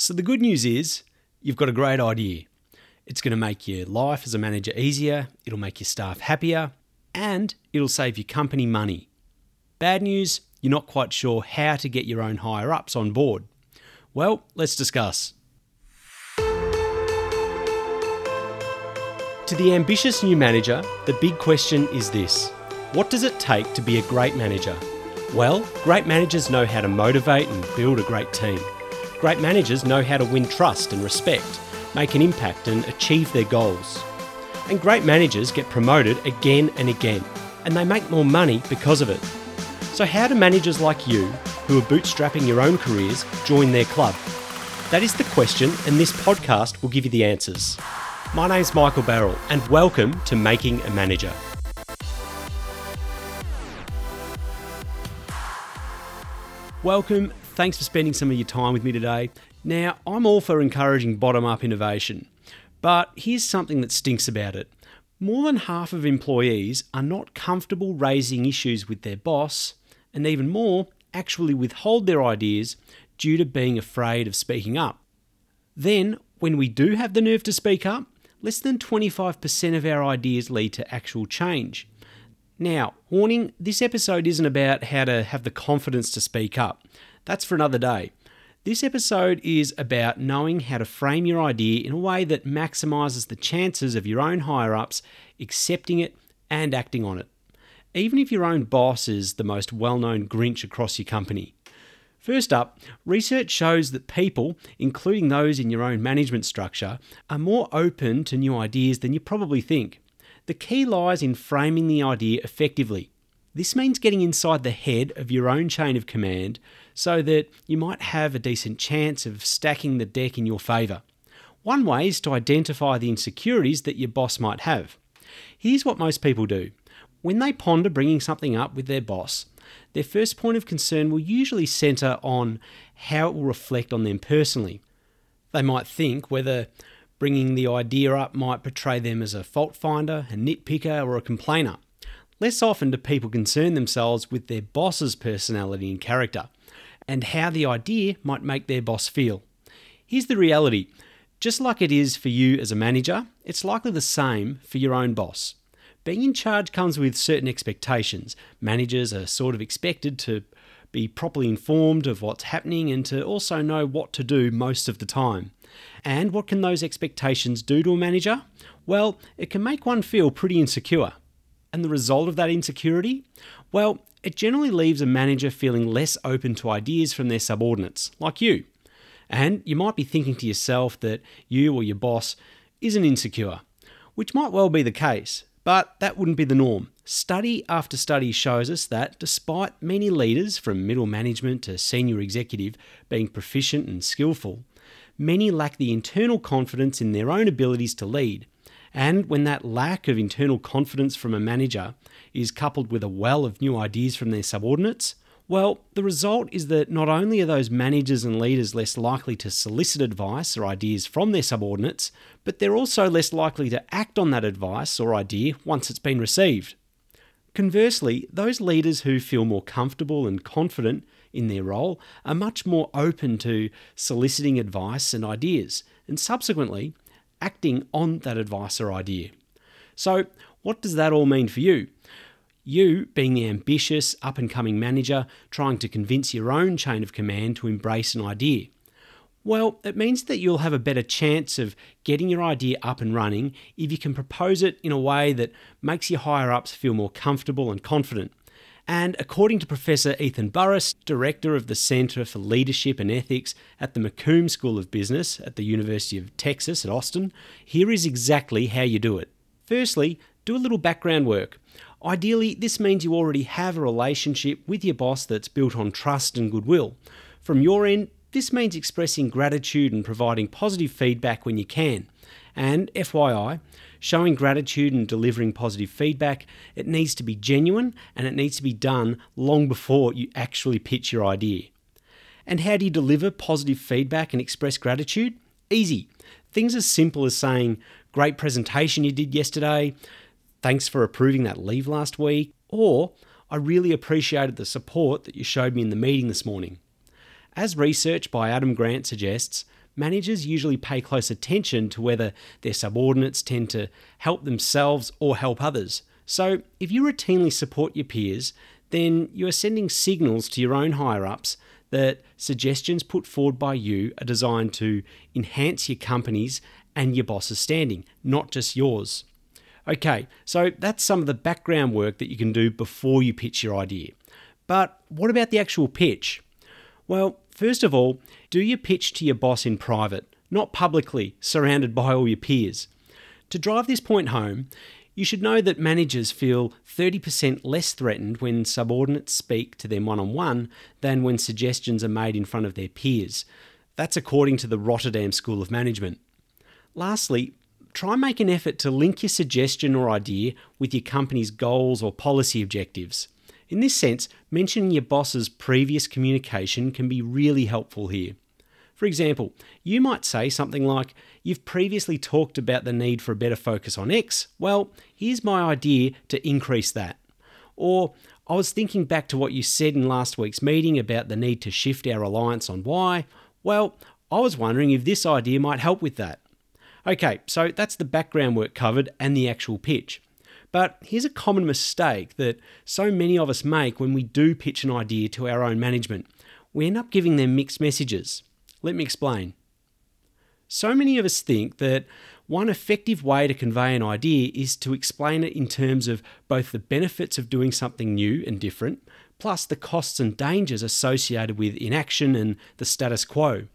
So the good news is you've got a great idea. It's going to make your life as a manager easier, it'll make your staff happier, and it'll save your company money. Bad news, you're not quite sure how to get your own higher ups on board. Well, let's discuss. To the ambitious new manager, the big question is this What does it take to be a great manager? Well, great managers know how to motivate and build a great team. Great managers know how to win trust and respect, make an impact and achieve their goals. And great managers get promoted again and again, and they make more money because of it. So, how do managers like you, who are bootstrapping your own careers, join their club? That is the question, and this podcast will give you the answers. My name's Michael Barrell, and welcome to Making a Manager. Welcome, thanks for spending some of your time with me today. Now, I'm all for encouraging bottom up innovation, but here's something that stinks about it. More than half of employees are not comfortable raising issues with their boss, and even more, actually withhold their ideas due to being afraid of speaking up. Then, when we do have the nerve to speak up, less than 25% of our ideas lead to actual change. Now, warning this episode isn't about how to have the confidence to speak up. That's for another day. This episode is about knowing how to frame your idea in a way that maximizes the chances of your own higher ups accepting it and acting on it, even if your own boss is the most well known Grinch across your company. First up, research shows that people, including those in your own management structure, are more open to new ideas than you probably think. The key lies in framing the idea effectively. This means getting inside the head of your own chain of command so that you might have a decent chance of stacking the deck in your favour. One way is to identify the insecurities that your boss might have. Here's what most people do when they ponder bringing something up with their boss, their first point of concern will usually centre on how it will reflect on them personally. They might think whether bringing the idea up might portray them as a fault finder, a nitpicker, or a complainer. Less often do people concern themselves with their boss's personality and character, and how the idea might make their boss feel. Here's the reality just like it is for you as a manager, it's likely the same for your own boss. Being in charge comes with certain expectations. Managers are sort of expected to be properly informed of what's happening and to also know what to do most of the time. And what can those expectations do to a manager? Well, it can make one feel pretty insecure. And the result of that insecurity? Well, it generally leaves a manager feeling less open to ideas from their subordinates, like you. And you might be thinking to yourself that you or your boss isn't insecure, which might well be the case, but that wouldn't be the norm. Study after study shows us that despite many leaders, from middle management to senior executive, being proficient and skillful, many lack the internal confidence in their own abilities to lead. And when that lack of internal confidence from a manager is coupled with a well of new ideas from their subordinates, well, the result is that not only are those managers and leaders less likely to solicit advice or ideas from their subordinates, but they're also less likely to act on that advice or idea once it's been received. Conversely, those leaders who feel more comfortable and confident in their role are much more open to soliciting advice and ideas, and subsequently acting on that advice or idea. So, what does that all mean for you? You, being the ambitious, up and coming manager, trying to convince your own chain of command to embrace an idea. Well, it means that you'll have a better chance of getting your idea up and running if you can propose it in a way that makes your higher ups feel more comfortable and confident. And according to Professor Ethan Burris, Director of the Center for Leadership and Ethics at the McCombs School of Business at the University of Texas at Austin, here is exactly how you do it. Firstly, do a little background work. Ideally, this means you already have a relationship with your boss that's built on trust and goodwill. From your end, this means expressing gratitude and providing positive feedback when you can. And FYI, showing gratitude and delivering positive feedback, it needs to be genuine and it needs to be done long before you actually pitch your idea. And how do you deliver positive feedback and express gratitude? Easy. Things as simple as saying, Great presentation you did yesterday. Thanks for approving that leave last week. Or, I really appreciated the support that you showed me in the meeting this morning. As research by Adam Grant suggests, managers usually pay close attention to whether their subordinates tend to help themselves or help others. So, if you routinely support your peers, then you are sending signals to your own higher ups that suggestions put forward by you are designed to enhance your company's and your boss's standing, not just yours. Okay, so that's some of the background work that you can do before you pitch your idea. But what about the actual pitch? Well, first of all, do your pitch to your boss in private, not publicly, surrounded by all your peers. To drive this point home, you should know that managers feel 30% less threatened when subordinates speak to them one on one than when suggestions are made in front of their peers. That's according to the Rotterdam School of Management. Lastly, try and make an effort to link your suggestion or idea with your company's goals or policy objectives. In this sense, mentioning your boss's previous communication can be really helpful here. For example, you might say something like, You've previously talked about the need for a better focus on X. Well, here's my idea to increase that. Or, I was thinking back to what you said in last week's meeting about the need to shift our reliance on Y. Well, I was wondering if this idea might help with that. Okay, so that's the background work covered and the actual pitch. But here's a common mistake that so many of us make when we do pitch an idea to our own management. We end up giving them mixed messages. Let me explain. So many of us think that one effective way to convey an idea is to explain it in terms of both the benefits of doing something new and different, plus the costs and dangers associated with inaction and the status quo.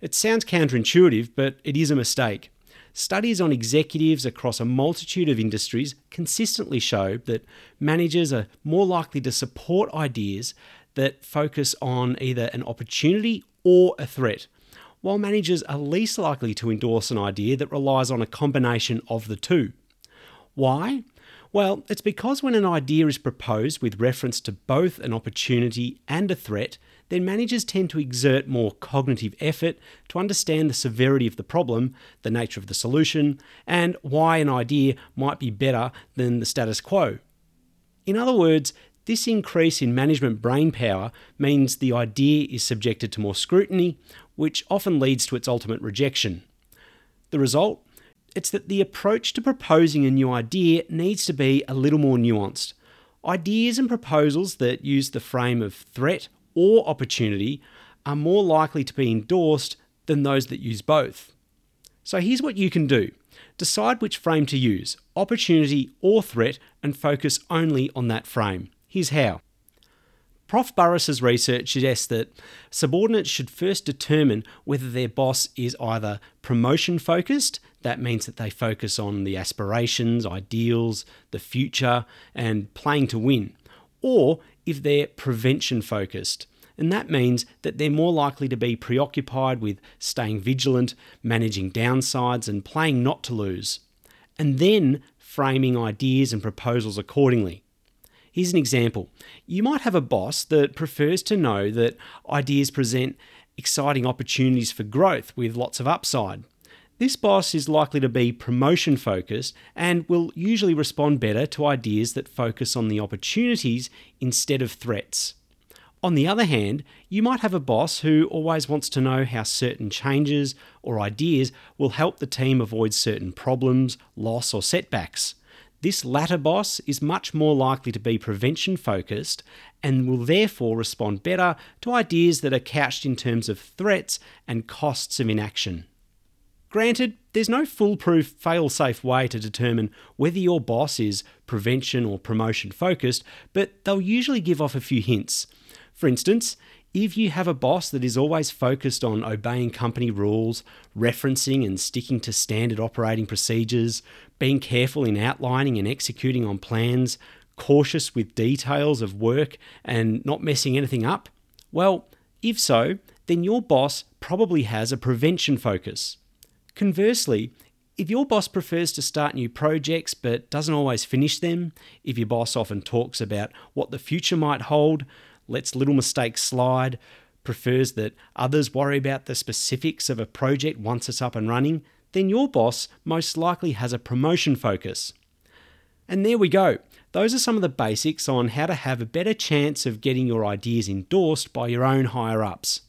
It sounds counterintuitive, but it is a mistake. Studies on executives across a multitude of industries consistently show that managers are more likely to support ideas that focus on either an opportunity or a threat, while managers are least likely to endorse an idea that relies on a combination of the two. Why? Well, it's because when an idea is proposed with reference to both an opportunity and a threat, then managers tend to exert more cognitive effort to understand the severity of the problem, the nature of the solution, and why an idea might be better than the status quo. In other words, this increase in management brain power means the idea is subjected to more scrutiny, which often leads to its ultimate rejection. The result? It's that the approach to proposing a new idea needs to be a little more nuanced. Ideas and proposals that use the frame of threat or opportunity are more likely to be endorsed than those that use both. So here's what you can do decide which frame to use, opportunity or threat, and focus only on that frame. Here's how. Prof. Burris's research suggests that subordinates should first determine whether their boss is either promotion focused, that means that they focus on the aspirations, ideals, the future, and playing to win, or if they're prevention focused. And that means that they're more likely to be preoccupied with staying vigilant, managing downsides, and playing not to lose. And then framing ideas and proposals accordingly. Here's an example. You might have a boss that prefers to know that ideas present exciting opportunities for growth with lots of upside. This boss is likely to be promotion focused and will usually respond better to ideas that focus on the opportunities instead of threats. On the other hand, you might have a boss who always wants to know how certain changes or ideas will help the team avoid certain problems, loss, or setbacks. This latter boss is much more likely to be prevention focused and will therefore respond better to ideas that are couched in terms of threats and costs of inaction. Granted, there's no foolproof, fail safe way to determine whether your boss is prevention or promotion focused, but they'll usually give off a few hints. For instance, if you have a boss that is always focused on obeying company rules, referencing and sticking to standard operating procedures, being careful in outlining and executing on plans, cautious with details of work, and not messing anything up, well, if so, then your boss probably has a prevention focus. Conversely, if your boss prefers to start new projects but doesn't always finish them, if your boss often talks about what the future might hold, lets little mistakes slide, prefers that others worry about the specifics of a project once it's up and running, then your boss most likely has a promotion focus. And there we go. Those are some of the basics on how to have a better chance of getting your ideas endorsed by your own higher ups.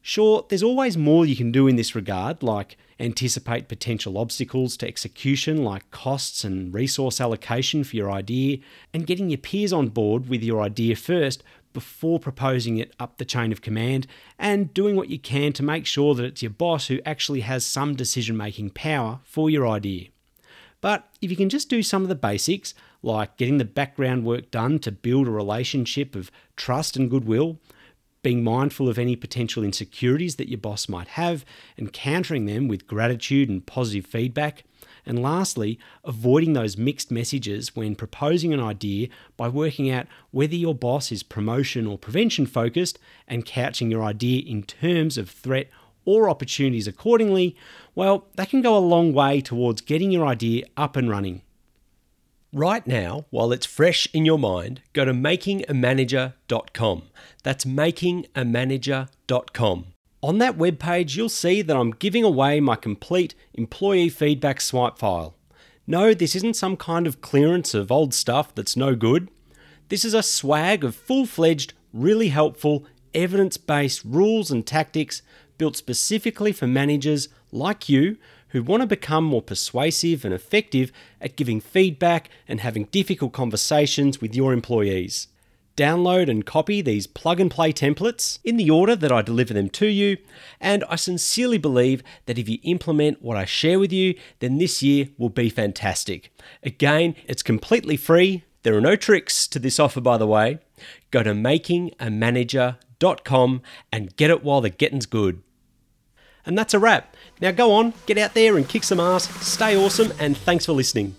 Sure, there's always more you can do in this regard, like anticipate potential obstacles to execution, like costs and resource allocation for your idea, and getting your peers on board with your idea first before proposing it up the chain of command, and doing what you can to make sure that it's your boss who actually has some decision making power for your idea. But if you can just do some of the basics, like getting the background work done to build a relationship of trust and goodwill, being mindful of any potential insecurities that your boss might have, and countering them with gratitude and positive feedback. And lastly, avoiding those mixed messages when proposing an idea by working out whether your boss is promotion or prevention focused and couching your idea in terms of threat or opportunities accordingly, well, that can go a long way towards getting your idea up and running. Right now, while it's fresh in your mind, go to makingamanager.com. That's makingamanager.com. On that webpage, you'll see that I'm giving away my complete employee feedback swipe file. No, this isn't some kind of clearance of old stuff that's no good. This is a swag of full fledged, really helpful, evidence based rules and tactics built specifically for managers like you who want to become more persuasive and effective at giving feedback and having difficult conversations with your employees. Download and copy these plug and play templates in the order that I deliver them to you, and I sincerely believe that if you implement what I share with you, then this year will be fantastic. Again, it's completely free. There are no tricks to this offer, by the way. Go to makingamanager.com and get it while the getting's good. And that's a wrap. Now go on, get out there and kick some ass, stay awesome, and thanks for listening.